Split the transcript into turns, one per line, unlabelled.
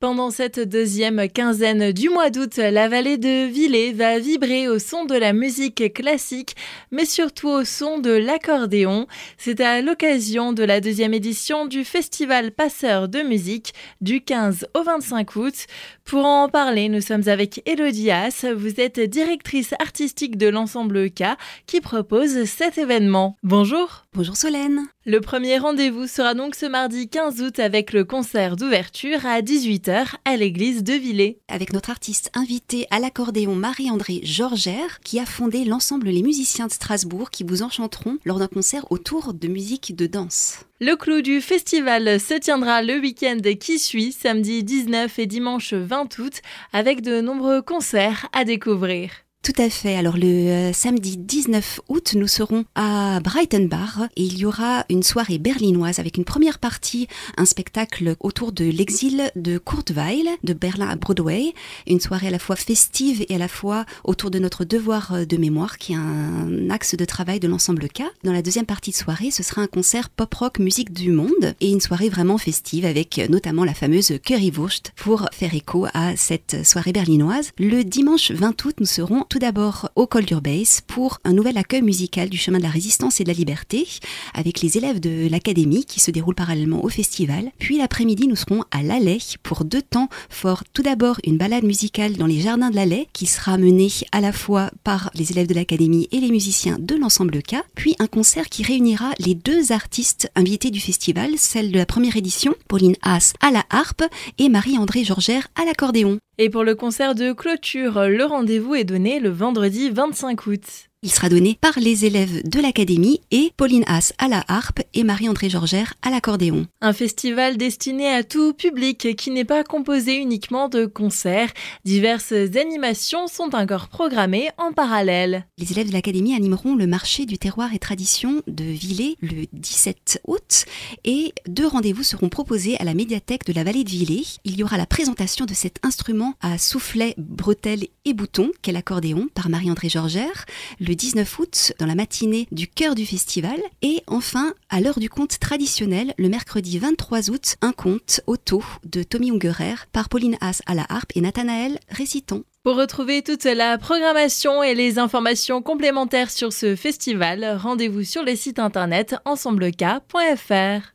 Pendant cette deuxième quinzaine du mois d'août, la vallée de Villers va vibrer au son de la musique classique, mais surtout au son de l'accordéon. C'est à l'occasion de la deuxième édition du festival Passeur de musique du 15 au 25 août. Pour en parler, nous sommes avec Elodie. Vous êtes directrice artistique de l'ensemble K qui propose cet événement. Bonjour.
Bonjour Solène.
Le premier rendez-vous sera donc ce mardi 15 août avec le concert d'ouverture à 18h à l'église de Villers.
Avec notre artiste invité à l'accordéon Marie-André Georgère qui a fondé l'ensemble Les Musiciens de Strasbourg qui vous enchanteront lors d'un concert autour de musique de danse.
Le clou du festival se tiendra le week-end qui suit, samedi 19 et dimanche 20 août, avec de nombreux concerts à découvrir.
Tout à fait. Alors le euh, samedi 19 août, nous serons à Brighton Bar et il y aura une soirée berlinoise avec une première partie, un spectacle autour de l'exil de Kurt Weill de Berlin à Broadway, une soirée à la fois festive et à la fois autour de notre devoir euh, de mémoire qui est un axe de travail de l'ensemble K. Dans la deuxième partie de soirée, ce sera un concert pop-rock musique du monde et une soirée vraiment festive avec euh, notamment la fameuse Currywurst pour faire écho à cette soirée berlinoise. Le dimanche 20 août, nous serons d'abord au Col d'Urbase pour un nouvel accueil musical du chemin de la résistance et de la liberté avec les élèves de l'académie qui se déroule parallèlement au festival. Puis l'après-midi, nous serons à l'Allais pour deux temps forts. Tout d'abord, une balade musicale dans les jardins de l'Allais qui sera menée à la fois par les élèves de l'académie et les musiciens de l'ensemble K. Puis un concert qui réunira les deux artistes invités du festival, celle de la première édition, Pauline Haas à la harpe et Marie-André Georgère à l'accordéon.
Et pour le concert de clôture, le rendez-vous est donné le vendredi 25 août.
Il sera donné par les élèves de l'académie et Pauline Haas à la harpe et Marie-André Georgère à l'accordéon.
Un festival destiné à tout public qui n'est pas composé uniquement de concerts. Diverses animations sont encore programmées en parallèle.
Les élèves de l'académie animeront le marché du terroir et tradition de Villers le 17 août et deux rendez-vous seront proposés à la médiathèque de la vallée de Villers. Il y aura la présentation de cet instrument à soufflet, bretelles et boutons qu'est l'accordéon par Marie-André Georgère le 19 août dans la matinée du cœur du festival. Et enfin, à l'heure du conte traditionnel, le mercredi 23 août, un conte auto de Tommy Ungerer par Pauline Haas à la harpe et Nathanaël récitant.
Pour retrouver toute la programmation et les informations complémentaires sur ce festival, rendez-vous sur le site internet ensembleca.fr.